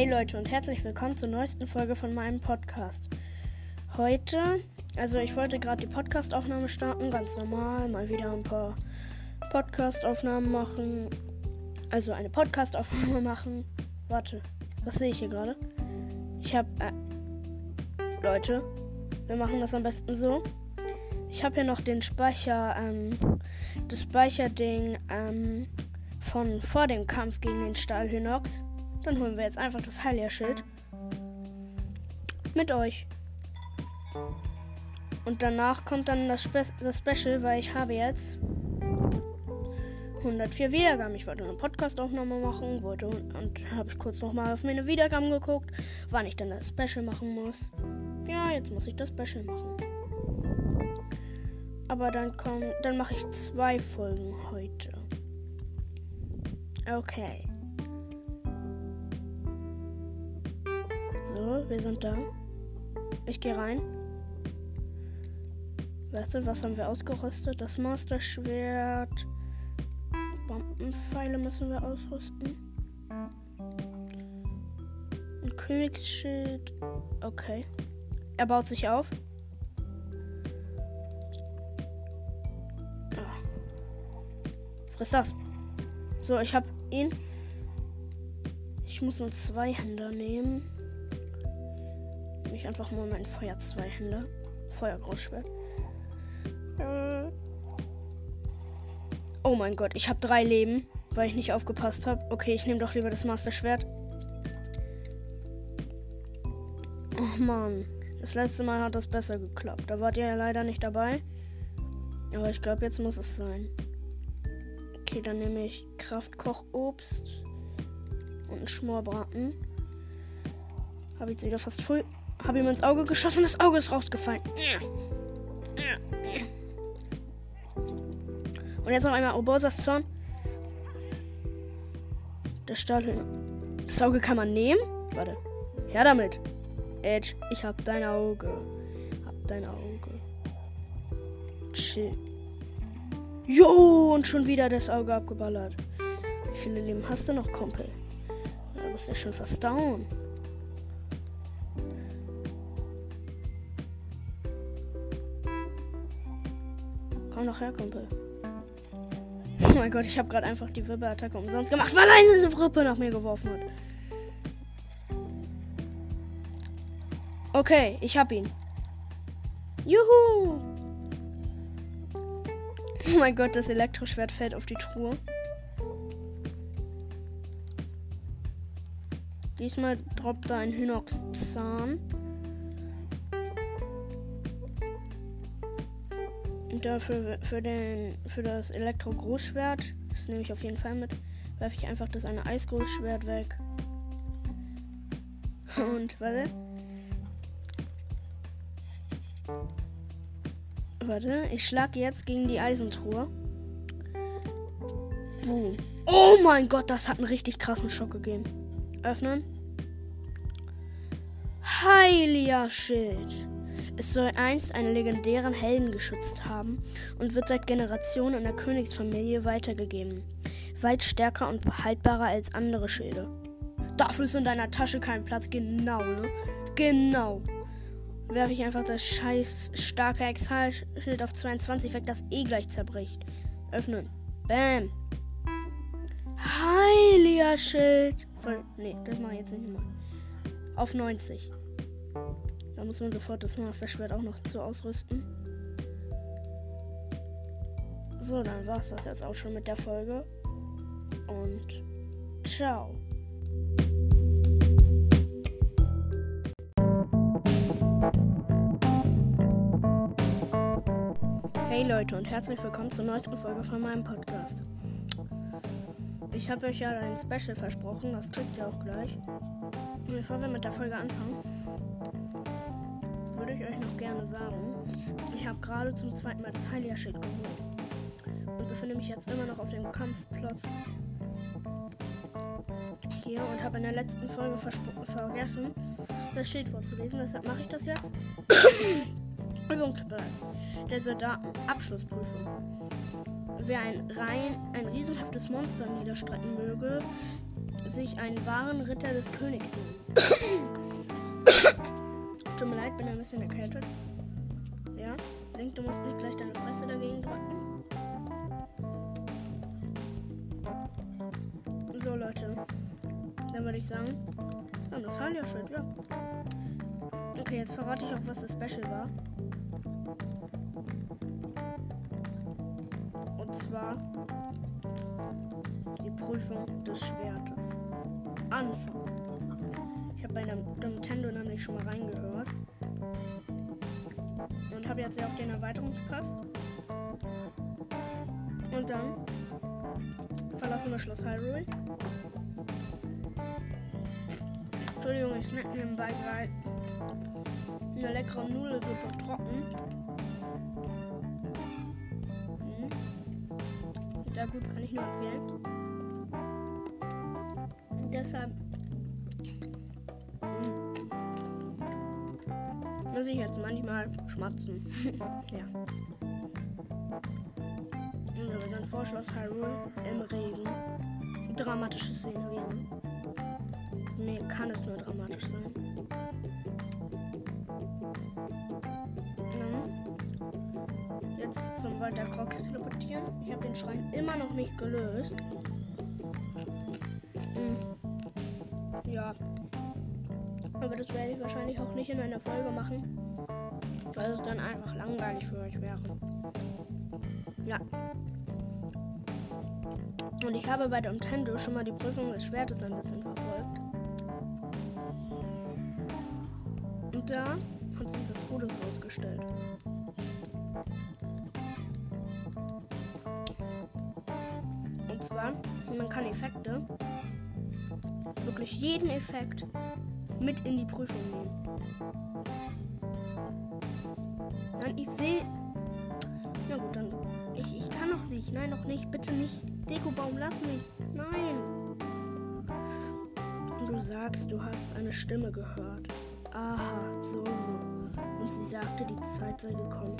Hey Leute und herzlich willkommen zur neuesten Folge von meinem Podcast. Heute, also ich wollte gerade die Podcastaufnahme starten, ganz normal, mal wieder ein paar Podcastaufnahmen machen. Also eine Podcastaufnahme machen. Warte, was sehe ich hier gerade? Ich habe äh, Leute, wir machen das am besten so. Ich habe hier noch den Speicher, ähm, das Speicherding ähm, von vor dem Kampf gegen den Stahlhynox. Dann holen wir jetzt einfach das Heilia-Schild mit euch. Und danach kommt dann das, Spe das Special, weil ich habe jetzt 104 Wiedergaben. Ich wollte eine Podcast-Aufnahme machen, wollte und, und habe kurz nochmal auf meine Wiedergaben geguckt, wann ich dann das Special machen muss. Ja, jetzt muss ich das Special machen. Aber dann kommt, dann mache ich zwei Folgen heute. Okay. So, wir sind da. Ich gehe rein. Warte, was haben wir ausgerüstet? Das Master-Schwert. Bombenpfeile müssen wir ausrüsten. Ein Königsschild. Okay. Er baut sich auf. Oh. Friss das. So, ich hab ihn. Ich muss nur zwei Hände nehmen. Nehme ich einfach mal mein Feuer zwei Hände. Feuergroßschwert. Oh mein Gott, ich habe drei Leben, weil ich nicht aufgepasst habe. Okay, ich nehme doch lieber das Master Schwert. Oh Mann. Das letzte Mal hat das besser geklappt. Da wart ihr ja leider nicht dabei. Aber ich glaube, jetzt muss es sein. Okay, dann nehme ich Kraftkochobst und einen Schmorbraten. Habe jetzt wieder fast voll. Habe ihm ins Auge geschossen. Das Auge ist rausgefallen. Und jetzt noch einmal Obosas Zorn. Der Stahlhühner. Das Auge kann man nehmen? Warte. Her damit. Edge, ich hab dein Auge. Hab dein Auge. Chill. Jo, und schon wieder das Auge abgeballert. Wie viele Leben hast du noch, Kumpel? Du bist ja schon fast down. Komm noch her, Kumpel. Oh mein Gott, ich habe gerade einfach die Wirbelattacke umsonst gemacht, weil eine Rippe nach mir geworfen hat. Okay, ich hab ihn. Juhu! Oh mein Gott, das Elektroschwert fällt auf die Truhe. Diesmal droppt da ein Hynox-Zahn. Dafür für, den, für das Elektro-Großschwert, das nehme ich auf jeden Fall mit, werfe ich einfach das eine Eisgroßschwert weg. Und, warte. Warte, ich schlage jetzt gegen die Eisentruhe. Boom. Oh mein Gott, das hat einen richtig krassen Schock gegeben. Öffnen. Heiliger Schild. Es soll einst einen legendären Helden geschützt haben und wird seit Generationen in der Königsfamilie weitergegeben. Weit stärker und haltbarer als andere Schilde. Dafür ist in deiner Tasche kein Platz. Genau, ne? Genau werfe ich einfach das scheiß starke Exhalschild auf 22 weg, das eh gleich zerbricht. Öffnen. Bam. Heiliger Schild. Sorry, nee, das mache ich jetzt nicht mehr. Auf 90. Da muss man sofort das Master-Schwert auch noch zu ausrüsten. So, dann war es das jetzt auch schon mit der Folge. Und ciao. Hey Leute und herzlich willkommen zur neuesten Folge von meinem Podcast. Ich habe euch ja ein Special versprochen, das kriegt ihr auch gleich. Und bevor wir mit der Folge anfangen, gerne sagen, ich habe gerade zum zweiten Mal das Heilia-Schild geholt und befinde mich jetzt immer noch auf dem Kampfplatz hier und habe in der letzten Folge vergessen, das Schild vorzulesen. Deshalb mache ich das jetzt. Übungsplatz der Soldaten Abschlussprüfung. wer ein rein ein riesenhaftes Monster niederstrecken möge, sich einen wahren Ritter des Königs nehmen. Tut mir leid, bin ein bisschen erkältet. Ja, denk, du musst nicht gleich deine Fresse dagegen drücken. So, Leute. Dann würde ich sagen, haben das Halia-Schild, ja. Okay, jetzt verrate ich auch, was das Special war. Und zwar die Prüfung des Schwertes. Anfang. Ich habe bei Nintendo nämlich schon mal reingehört. Habe jetzt ja auch den Erweiterungspass. Und dann verlassen wir Schloss Hyrule. Entschuldigung, ich snack nebenbei gerade eine leckere Nudel wird trocken. Hm. Da gut kann ich nur empfehlen. Und deshalb muss ich jetzt manchmal schmatzen. ja. Und wir sind vor Schloss Hyrule im Regen. Dramatische Szene, wie Nee, kann es nur dramatisch sein. Mhm. Jetzt zum Walter Crocs teleportieren. Ich habe den Schrein immer noch nicht gelöst. Wahrscheinlich auch nicht in einer Folge machen. Weil es dann einfach langweilig für euch wäre. Ja. Und ich habe bei der Nintendo schon mal die Prüfung des Schwertes ein bisschen verfolgt. da hat sich was Gutes rausgestellt. Und zwar, man kann Effekte, wirklich jeden Effekt mit in die Prüfung nehmen. Nein, ich will. Na gut, dann. Ich, ich kann noch nicht. Nein, noch nicht. Bitte nicht. Dekobaum, lass mich. Nein. Du sagst, du hast eine Stimme gehört. Aha, so. Und sie sagte, die Zeit sei gekommen.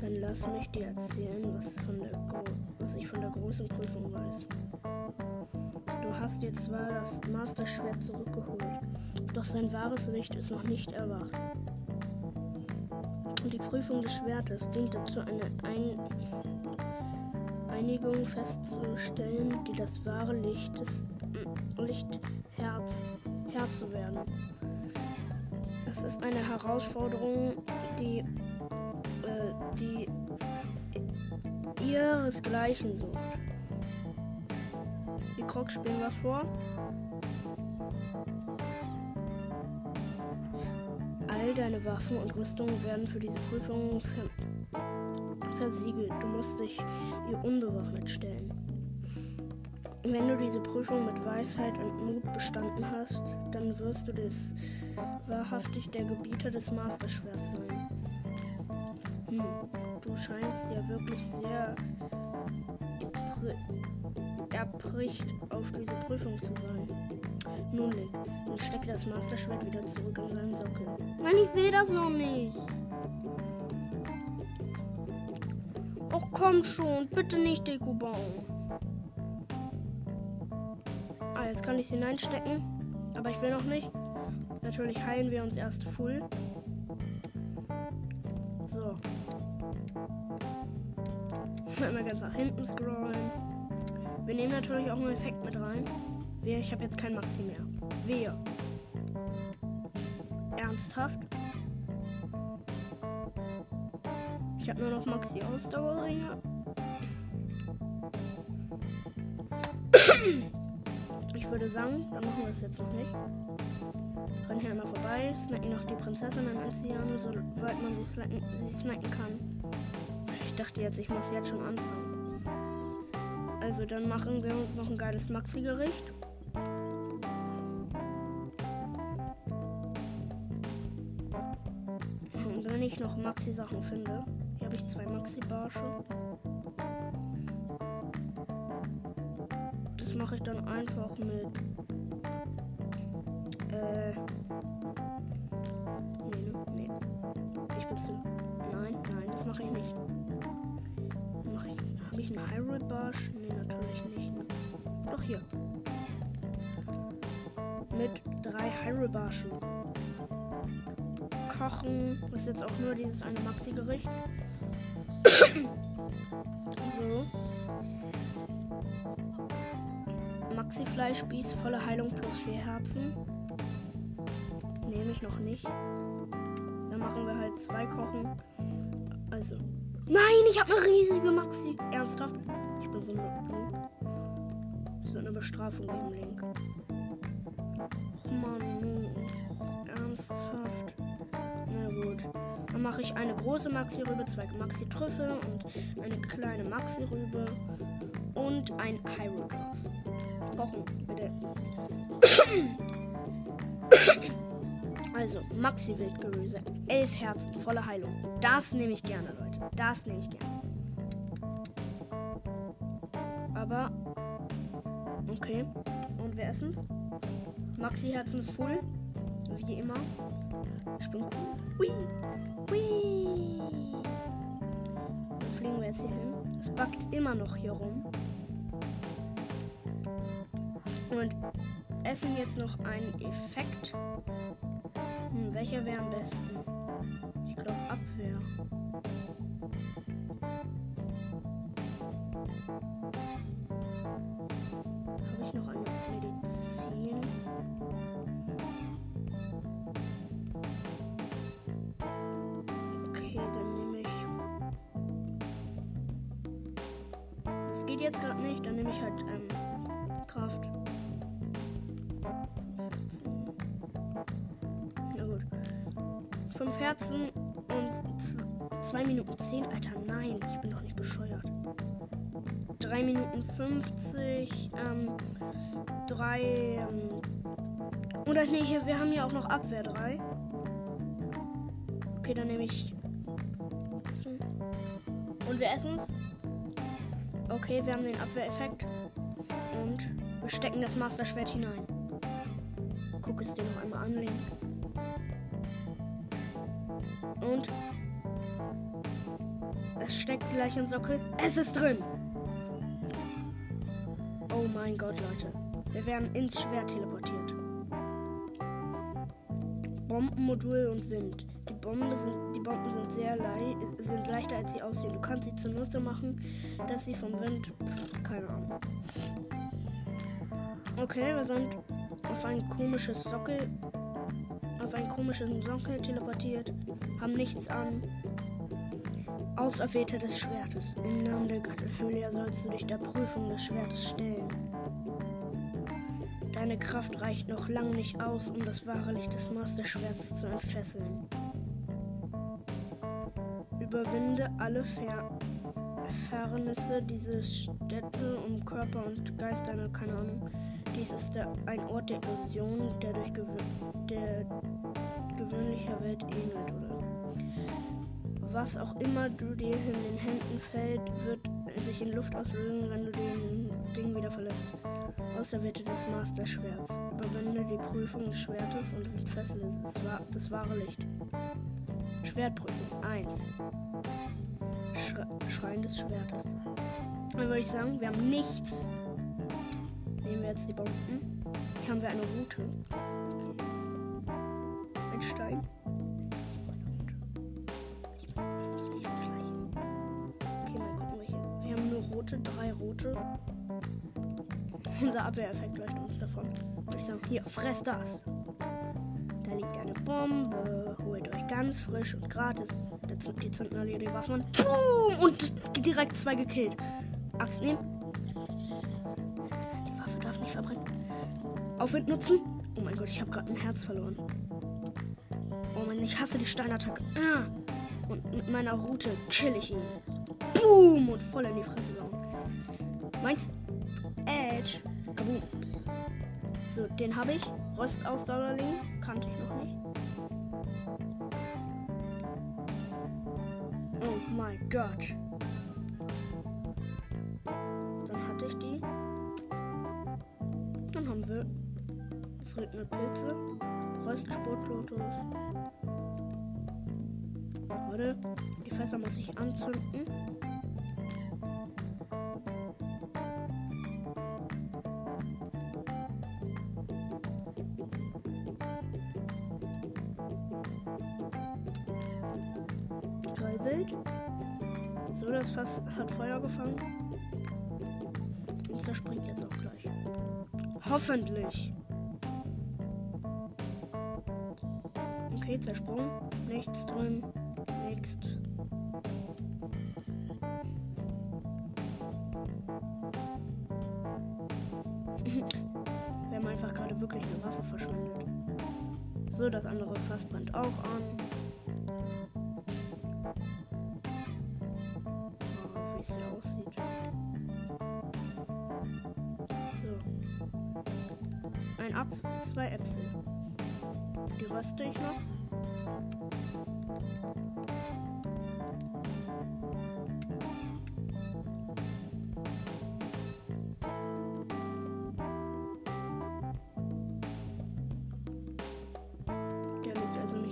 Dann lass mich dir erzählen, was, von der was ich von der großen Prüfung weiß. Hast dir zwar das Masterschwert zurückgeholt, doch sein wahres Licht ist noch nicht erwacht. Die Prüfung des Schwertes dient dazu, eine Ein Einigung festzustellen, die das wahre Licht des Lichtherz Herz zu werden. Es ist eine Herausforderung, die, äh, die ihresgleichen sucht. Die Crocs spielen wir vor. All deine Waffen und Rüstungen werden für diese Prüfung ver versiegelt. Du musst dich ihr unbewaffnet stellen. Wenn du diese Prüfung mit Weisheit und Mut bestanden hast, dann wirst du das wahrhaftig der Gebieter des Masterschwerts sein. Hm, du scheinst ja wirklich sehr erbricht auf diese Prüfung zu sein. Nun leg und stecke das Masterschwert wieder zurück in seinen Sockel. Nein, ich will das noch nicht. Och komm schon, bitte nicht Dekobaum. Jetzt kann ich sie hineinstecken. Aber ich will noch nicht. Natürlich heilen wir uns erst full. So. Einmal ganz nach hinten scrollen. Wir nehmen natürlich auch einen Effekt mit rein. Wir, ich habe jetzt kein Maxi mehr. Wir. Ernsthaft? Ich habe nur noch Maxi Ausdauerringe. Ich würde sagen, dann machen wir es jetzt noch nicht. Rennen hier einmal vorbei, snacken noch die Prinzessin an Anziehern, soweit man sie snacken kann. Ich dachte jetzt, ich muss jetzt schon anfangen. Also dann machen wir uns noch ein geiles Maxi-Gericht. Und wenn ich noch Maxi-Sachen finde, hier habe ich zwei Maxi-Barsche. mache ich dann einfach mit. Mit drei Hyrule Barschen. Kochen. Ist jetzt auch nur dieses eine Maxi-Gericht. so. Maxi-Fleischspieß, volle Heilung plus vier Herzen. Nehme ich noch nicht. Dann machen wir halt zwei Kochen. Also. Nein, ich habe eine riesige Maxi. Ernsthaft? Ich bin so eine. Es wird eine Bestrafung geben, Link. Och Mann, ernsthaft. Na gut. Dann mache ich eine große Maxi-Rübe, zwei Maxi-Trüffel und eine kleine Maxi-Rübe und ein Hyrule-Glas. Kochen, bitte. Also, Maxi-Wildgeröse. Elf Herzen, volle Heilung. Das nehme ich gerne, Leute. Das nehme ich gerne. Aber. Okay. Und wir essen's. Maxi-Herzen full. Wie immer. Ich bin cool. Hui. Hui. Dann fliegen wir jetzt hier hin. Es backt immer noch hier rum. Und essen jetzt noch einen Effekt. Hm, welcher wäre am besten? Ich glaube Abwehr. Jetzt gerade nicht, dann nehme ich halt ähm, Kraft. Na gut. Fünf Herzen und 2 Minuten 10. Alter, nein, ich bin doch nicht bescheuert. 3 Minuten 50. Ähm, 3. Ähm, oder nee, hier, wir haben ja auch noch Abwehr 3. Okay, dann nehme ich. Und wir essen es. Okay, wir haben den Abwehreffekt. Und wir stecken das Master-Schwert hinein. Guck es dir noch einmal an, Link. Und es steckt gleich im Sockel. Es ist drin. Oh mein Gott, Leute. Wir werden ins Schwert teleportiert. Bombenmodul und Wind. Die, Bombe sind, Bomben sind sehr leicht, sind leichter als sie aussehen. Du kannst sie zunutze machen, dass sie vom Wind. Keine Ahnung. Okay, wir sind auf ein komisches Sockel. Auf einen komischen Sockel teleportiert. Haben nichts an. Auserwählte des Schwertes. Im Namen der Göttin Hylia sollst du dich der Prüfung des Schwertes stellen. Deine Kraft reicht noch lang nicht aus, um das wahre Licht des Masterschwerts zu entfesseln. Überwinde alle Fer Fernisse dieser Städte um Körper und Geist deiner, keine Ahnung. Dies ist der, ein Ort der Illusion, der durch gewö der gewöhnlicher Welt ähnelt, oder? Was auch immer du dir in den Händen fällt, wird sich in Luft auslösen, wenn du den Ding wieder verlässt. Auserwählte des Masterschwerts. Überwinde die Prüfung des Schwertes und das, das wahre Licht. Schwertprüfung 1. Schre Schrein des Schwertes. Dann würde ich sagen, wir haben nichts. Nehmen wir jetzt die Bomben. Hier haben wir eine Route. Okay. Ein Stein. Okay, mal gucken, welche. Wir haben nur rote, drei rote. Unser Abwehreffekt läuft uns davon. Würde ich sagen, hier, fress das. Da liegt eine Bombe. Holt euch ganz frisch und gratis. Die zünden alle die Waffen und boom! Und direkt zwei gekillt. Axt nehmen. Die Waffe darf nicht verbrennen. Aufwind nutzen. Oh mein Gott, ich habe gerade ein Herz verloren. Oh Mann, ich hasse die Steinattacke. Ah. Und mit meiner Route kill ich ihn. Boom! Und voll in die Fresse gehauen. Meins? Edge. Kaboom. So, den habe ich. Rostausdauerling. Kannte ich noch nicht. Oh mein Gott. Dann hatte ich die. Dann haben wir. Regnet Pilze. Röstsportlotus. Warte. Die Fässer muss ich anzünden. Wild. So, das Fass hat Feuer gefangen. Und zerspringt jetzt auch gleich. Hoffentlich. Okay, zersprungen. Nichts drin. Nichts. Wir haben einfach gerade wirklich eine Waffe verschwendet. So, das andere Fass brennt auch an.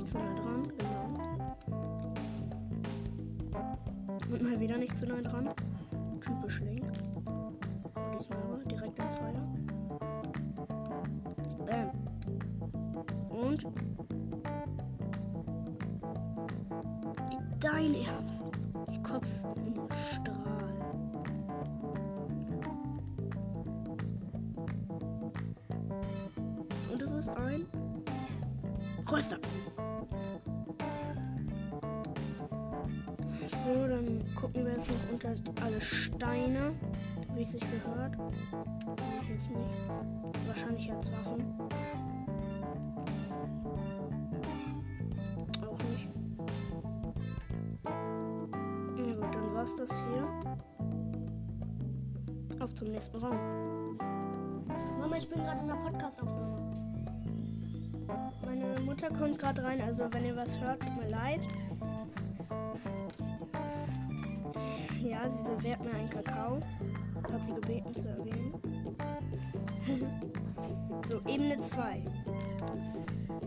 Nicht zu nah dran, genau. Und mal wieder nicht zu nah dran. Typisch Link. Diesmal aber direkt ins Feuer. Bam. Und? Dein Ernst? Ich kotze jetzt noch unter alle Steine, wie es sich gehört. Hier ist nichts. Wahrscheinlich jetzt Waffen. Auch nicht. Na gut, dann war's das hier. Auf zum nächsten Raum. Mama, ich bin gerade in der Podcast-Aufnahme. Meine Mutter kommt gerade rein, also wenn ihr was hört, tut mir leid. Ja, sie serviert mir einen Kakao. Hat sie gebeten zu erwähnen. so, Ebene 2.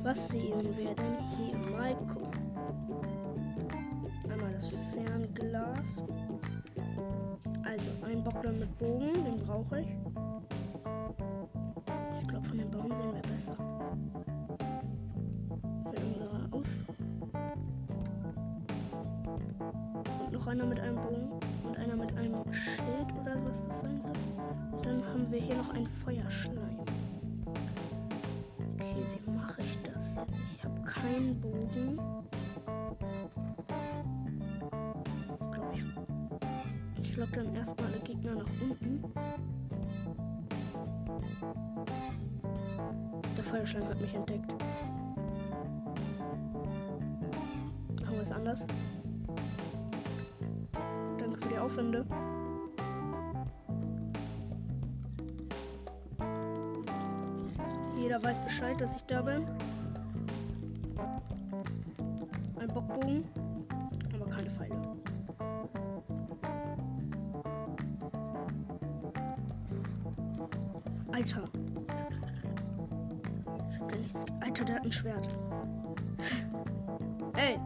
Was sehen wir denn hier? Mal gucken. Einmal das Fernglas. Also, ein Bockler mit Bogen, den brauche ich. Ich glaube, von dem Baum sehen wir besser mit unserer Aus. Und noch einer mit einem wir hier noch einen Feuerschleim. Okay, wie mache ich das jetzt? Ich habe keinen Bogen. Glaube ich. Ich lock dann erstmal alle Gegner nach unten. Der Feuerschleim hat mich entdeckt. Machen wir es anders. Danke für die Aufwände. Jeder weiß Bescheid, dass ich da bin. Ein Bockbogen, aber keine Pfeile. Alter. Ich hab da nichts. Alter, der hat ein Schwert. Ey.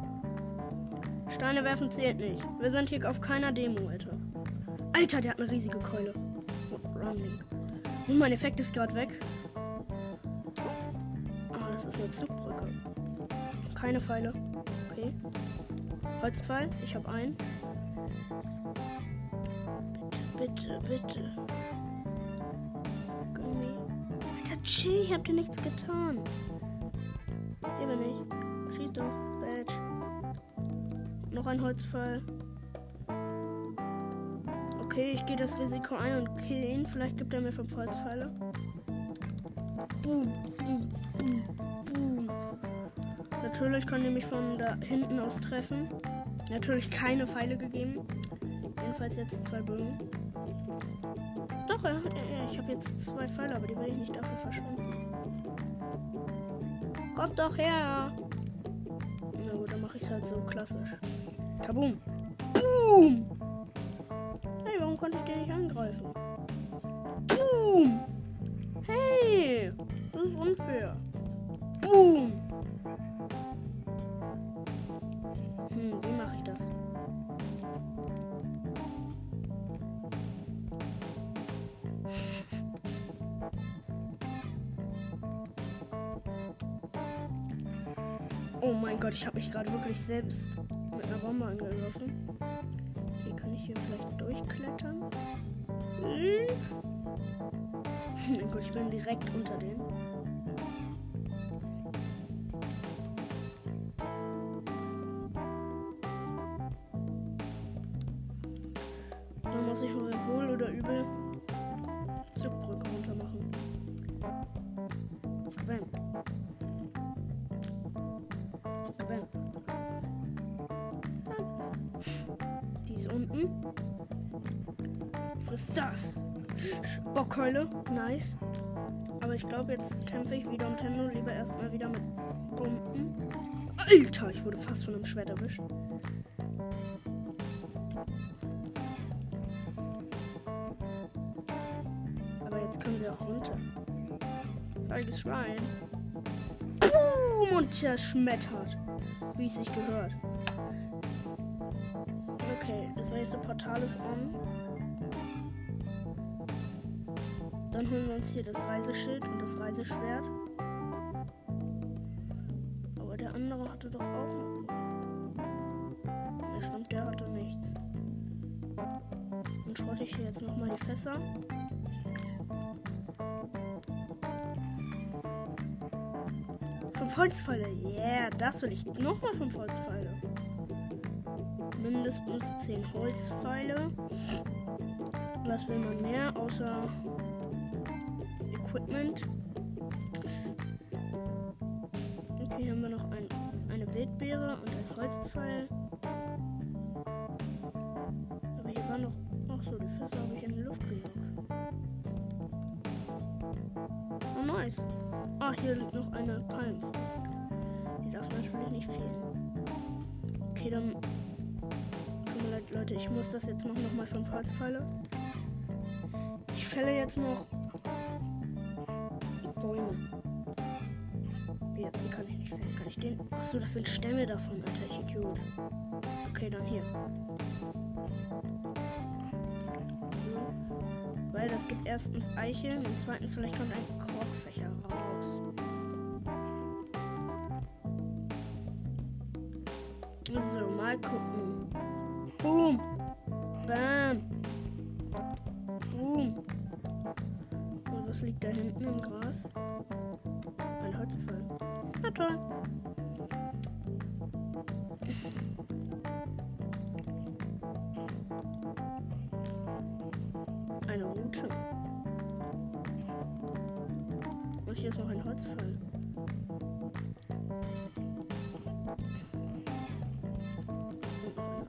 Steine werfen zählt nicht. Wir sind hier auf keiner Demo, Alter. Alter, der hat eine riesige Keule. Running. Und mein Effekt ist gerade weg. Das ist eine Zugbrücke. Keine Pfeile. Okay. Holzpfeil, ich habe einen. Bitte, bitte, bitte. Gummi. Alter, chill, ich hab dir nichts getan. Bin ich. Schieß doch, Badge. Noch ein Holzpfeil. Okay, ich gehe das Risiko ein und kill ihn. Vielleicht gibt er mir fünf Holzpfeile. Boom, boom. Natürlich kann er mich von da hinten aus treffen. Natürlich keine Pfeile gegeben. Jedenfalls jetzt zwei Bögen. Doch, ja, ich habe jetzt zwei Pfeile, aber die will ich nicht dafür verschwenden. Kommt doch her! Na gut, dann mache ich es halt so klassisch. Kaboom! Boom! Hey, warum konnte ich den nicht angreifen? Gott, ich habe mich gerade wirklich selbst mit einer Bombe angegriffen. Okay, kann ich hier vielleicht durchklettern? Hm. Gut, ich bin direkt unter denen. Bockkeule. Nice. Aber ich glaube, jetzt kämpfe ich wieder um Tendo. Lieber erstmal wieder mit Bomben. Alter, ich wurde fast von einem Schwert erwischt. Aber jetzt kommen sie auch runter. Feiges Schwein. Boom! Und zerschmettert. Wie es sich gehört. Okay, das nächste Portal ist on. Dann holen wir uns hier das Reiseschild und das Reiseschwert. Aber der andere hatte doch auch. Ja, stimmt, der hatte nichts. Dann schrotte ich hier jetzt nochmal die Fässer. Fünf Holzpfeile. Yeah, das will ich. Nochmal fünf Holzpfeile. Mindestens zehn Holzpfeile. Was will man mehr außer Equipment? Okay, hier haben wir noch ein, eine Wildbeere und ein Holzpfeil. Aber hier war noch. Ach so, die Fässer habe ich in die Luft gejagt. Oh, nice. Ah, hier liegt noch eine Palmfrucht. Die darf natürlich nicht fehlen. Okay, dann. Tut mir leid, Leute, ich muss das jetzt machen. Nochmal fünf Holzpfeile. Ich fälle jetzt noch Bäume. Jetzt? Die kann ich nicht fällen. Kann ich den? Achso, das sind Stämme davon, Alter, ich Idiot. Okay, dann hier. Weil das gibt erstens Eicheln und zweitens vielleicht kommt ein Krogfächer raus. So, mal gucken. Boom. Bam. Boom. Und was liegt da hinten im Gras? Toll. Eine Route. Und hier ist noch ein eine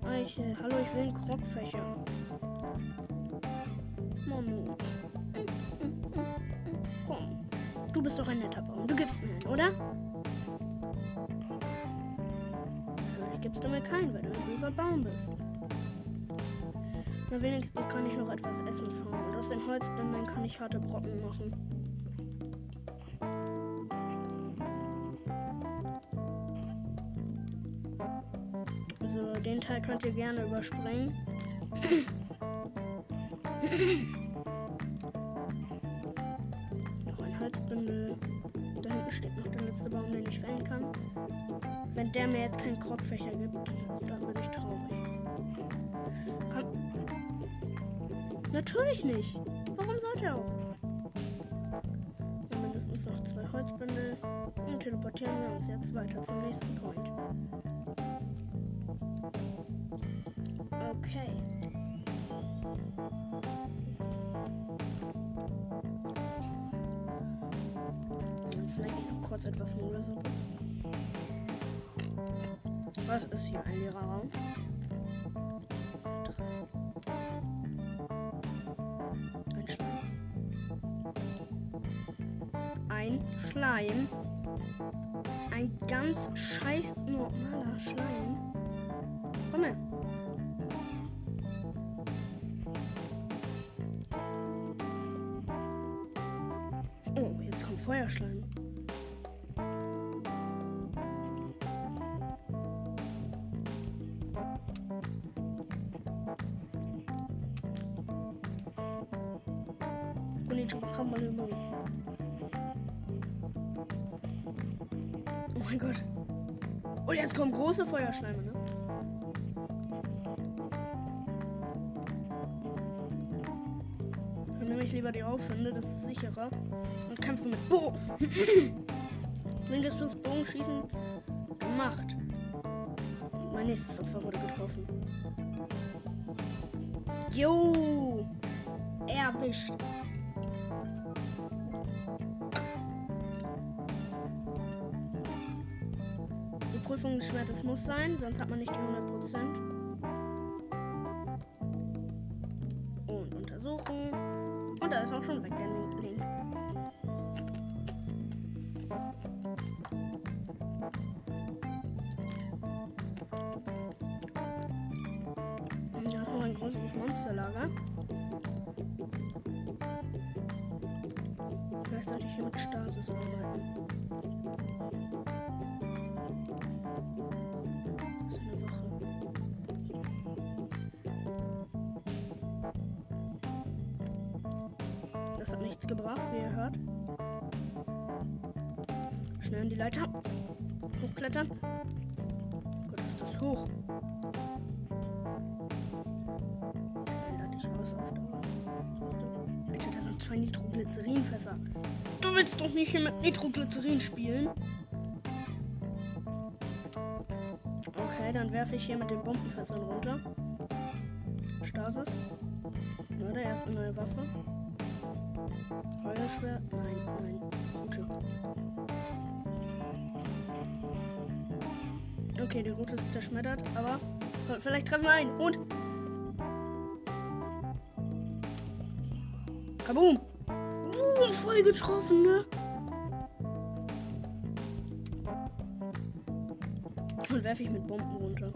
Eiche. Hallo, ich will einen Krogfächer. Manu. Komm. Du bist doch ein netter Baum. Du gibst mir einen, oder? Gibst du mir keinen, weil du ein böser Baum bist. Na, wenigstens kann ich noch etwas Essen farmen. Und aus den Holzbändern kann ich harte Brocken machen. Also, den Teil könnt ihr gerne überspringen. noch ein Holzbündel. Da hinten steht noch der letzte Baum, den ich fällen kann. Wenn der mir jetzt keinen Krogfächer gibt, Natürlich nicht. Warum sollte er auch? Mindestens noch zwei Holzbündel. Und teleportieren wir uns jetzt weiter zum nächsten Point. Okay. Jetzt snack ich noch kurz etwas Nudelsuppe. Was ist hier ein leerer Raum? Schleim. Ein ganz scheiß normaler Schleim. Komm her. Oh, jetzt kommt Feuerschleim. große Feuerschleime, ne? Dann nehme ich lieber die Aufwände, das ist sicherer. Und kämpfe mit Bogen. Mindestens Bogenschießen gemacht. Mein nächstes Opfer wurde getroffen. Jo! Erwischt. Prüfung des Schwertes muss sein, sonst hat man nicht die 100%. Das hat nichts gebracht, wie ihr hört. Schnell in die Leiter. Hochklettern. Gott, ist das hoch. Schnell dich raus auf Dauer. Alter, da sind zwei Nitroglycerinfässer. Du willst doch nicht hier mit Nitroglycerin spielen? Okay, dann werfe ich hier mit den Bombenfässern runter. Stasis. Na, der erste neue Waffe. Feuerschwert. Nein, nein. Gute. Okay, der Route ist zerschmettert, aber vielleicht treffen wir einen. Und. Kaboom! Boom, voll getroffen, ne? Und werfe ich mit Bomben runter.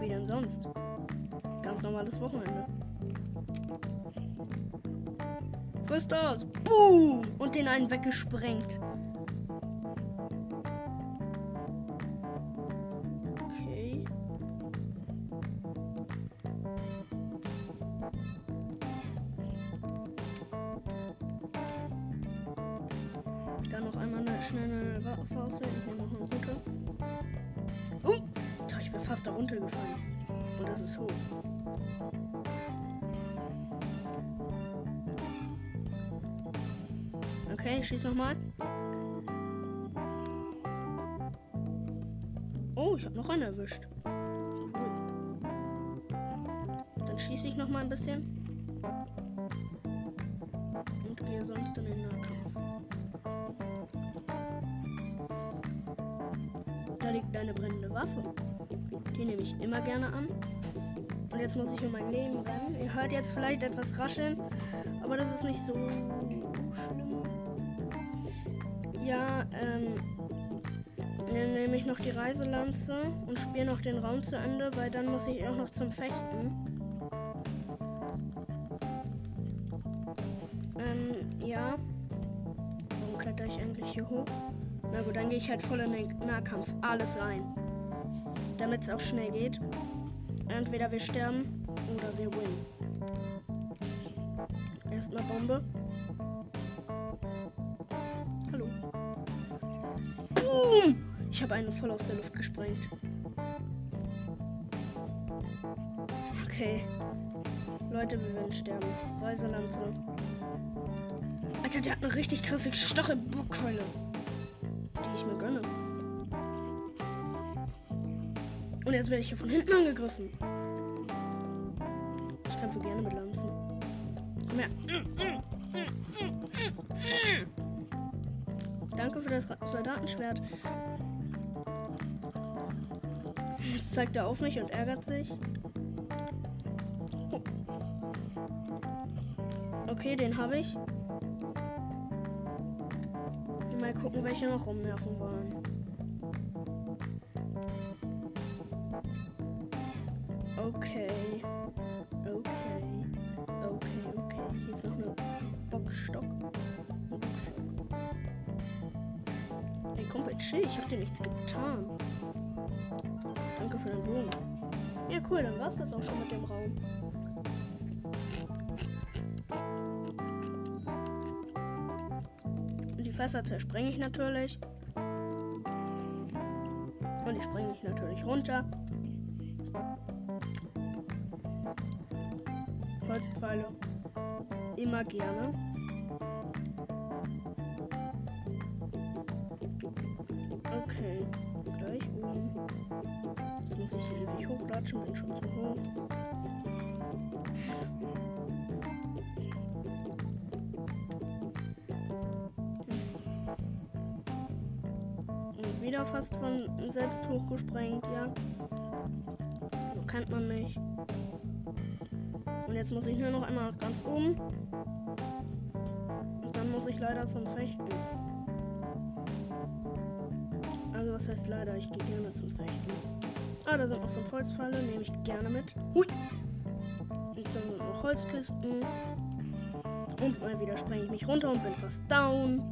Wie denn sonst? Ganz normales Wochenende. Friss das! Boom! Und den einen weggesprengt. Erwischt. Dann schieße ich nochmal ein bisschen. Und gehe sonst in den Nahkampf. Da liegt eine brennende Waffe. Die nehme ich immer gerne an. Und jetzt muss ich um mein Leben rennen. Ihr hört jetzt vielleicht etwas rascheln, aber das ist nicht so schlimm. Ja, ähm. Dann nehme ich noch die Reiselanze und spiele noch den Raum zu Ende, weil dann muss ich auch noch zum Fechten. Ähm, ja. Warum kletter ich eigentlich hier hoch? Na gut, dann gehe ich halt voll in den Nahkampf. Alles rein. Damit es auch schnell geht. Entweder wir sterben oder wir win. Erstmal Bombe. Habe eine voll aus der Luft gesprengt. Okay. Leute, wir werden sterben. Reiselanze. Alter, der hat eine richtig krasse Stachelbockkeule. Die ich mir gönne. Und jetzt werde ich hier von hinten angegriffen. Ich kämpfe gerne mit Lanzen. Komm her. Danke für das Soldatenschwert. Jetzt zeigt er auf mich und ärgert sich. Okay, den habe ich. Mal gucken, welche noch rumnerven wollen. Okay. Okay. Okay, okay. Hier ist noch. Ein Bockstock. Ey, Kumpel, chill. Ich hab dir nichts getan. Cool. Dann war's das auch schon mit dem Raum. Die Fässer zersprenge ich natürlich. Und die sprenge ich natürlich runter. Holzpfeile immer gerne. Okay, gleich oben. Muss ich hier ewig hochlatschen, bin schon zu hoch. Und wieder fast von selbst hochgesprengt, ja. So kennt man mich. Und jetzt muss ich nur noch einmal ganz oben. Und dann muss ich leider zum Fechten. Also was heißt leider? Ich gehe gerne zum Fechten. Ah, da sind noch fünf Holzpfeile, nehme ich gerne mit. Hui! Und dann sind noch Holzkisten. Und mal wieder sprenge ich mich runter und bin fast down.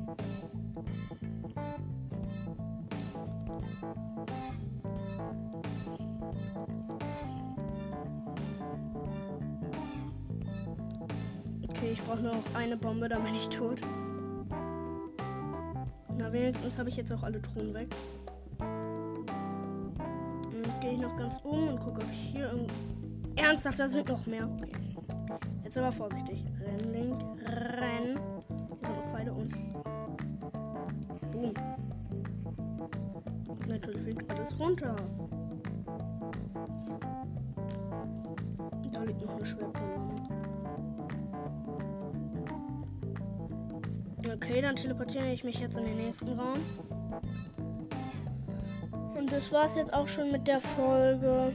Okay, ich brauche nur noch eine Bombe, dann bin ich tot. Na, wenigstens habe ich jetzt auch alle Truhen weg. Jetzt gehe ich noch ganz um und gucke, ob ich hier irgendwo... Ernsthaft, da sind noch mehr. Okay. Jetzt aber vorsichtig. Renn, Link, renn. Hier sind noch Pfeile und... Boom. Natürlich fliegt alles runter. Da liegt noch eine Schwertkanone. Okay, dann teleportiere ich mich jetzt in den nächsten Raum. Das war's jetzt auch schon mit der Folge.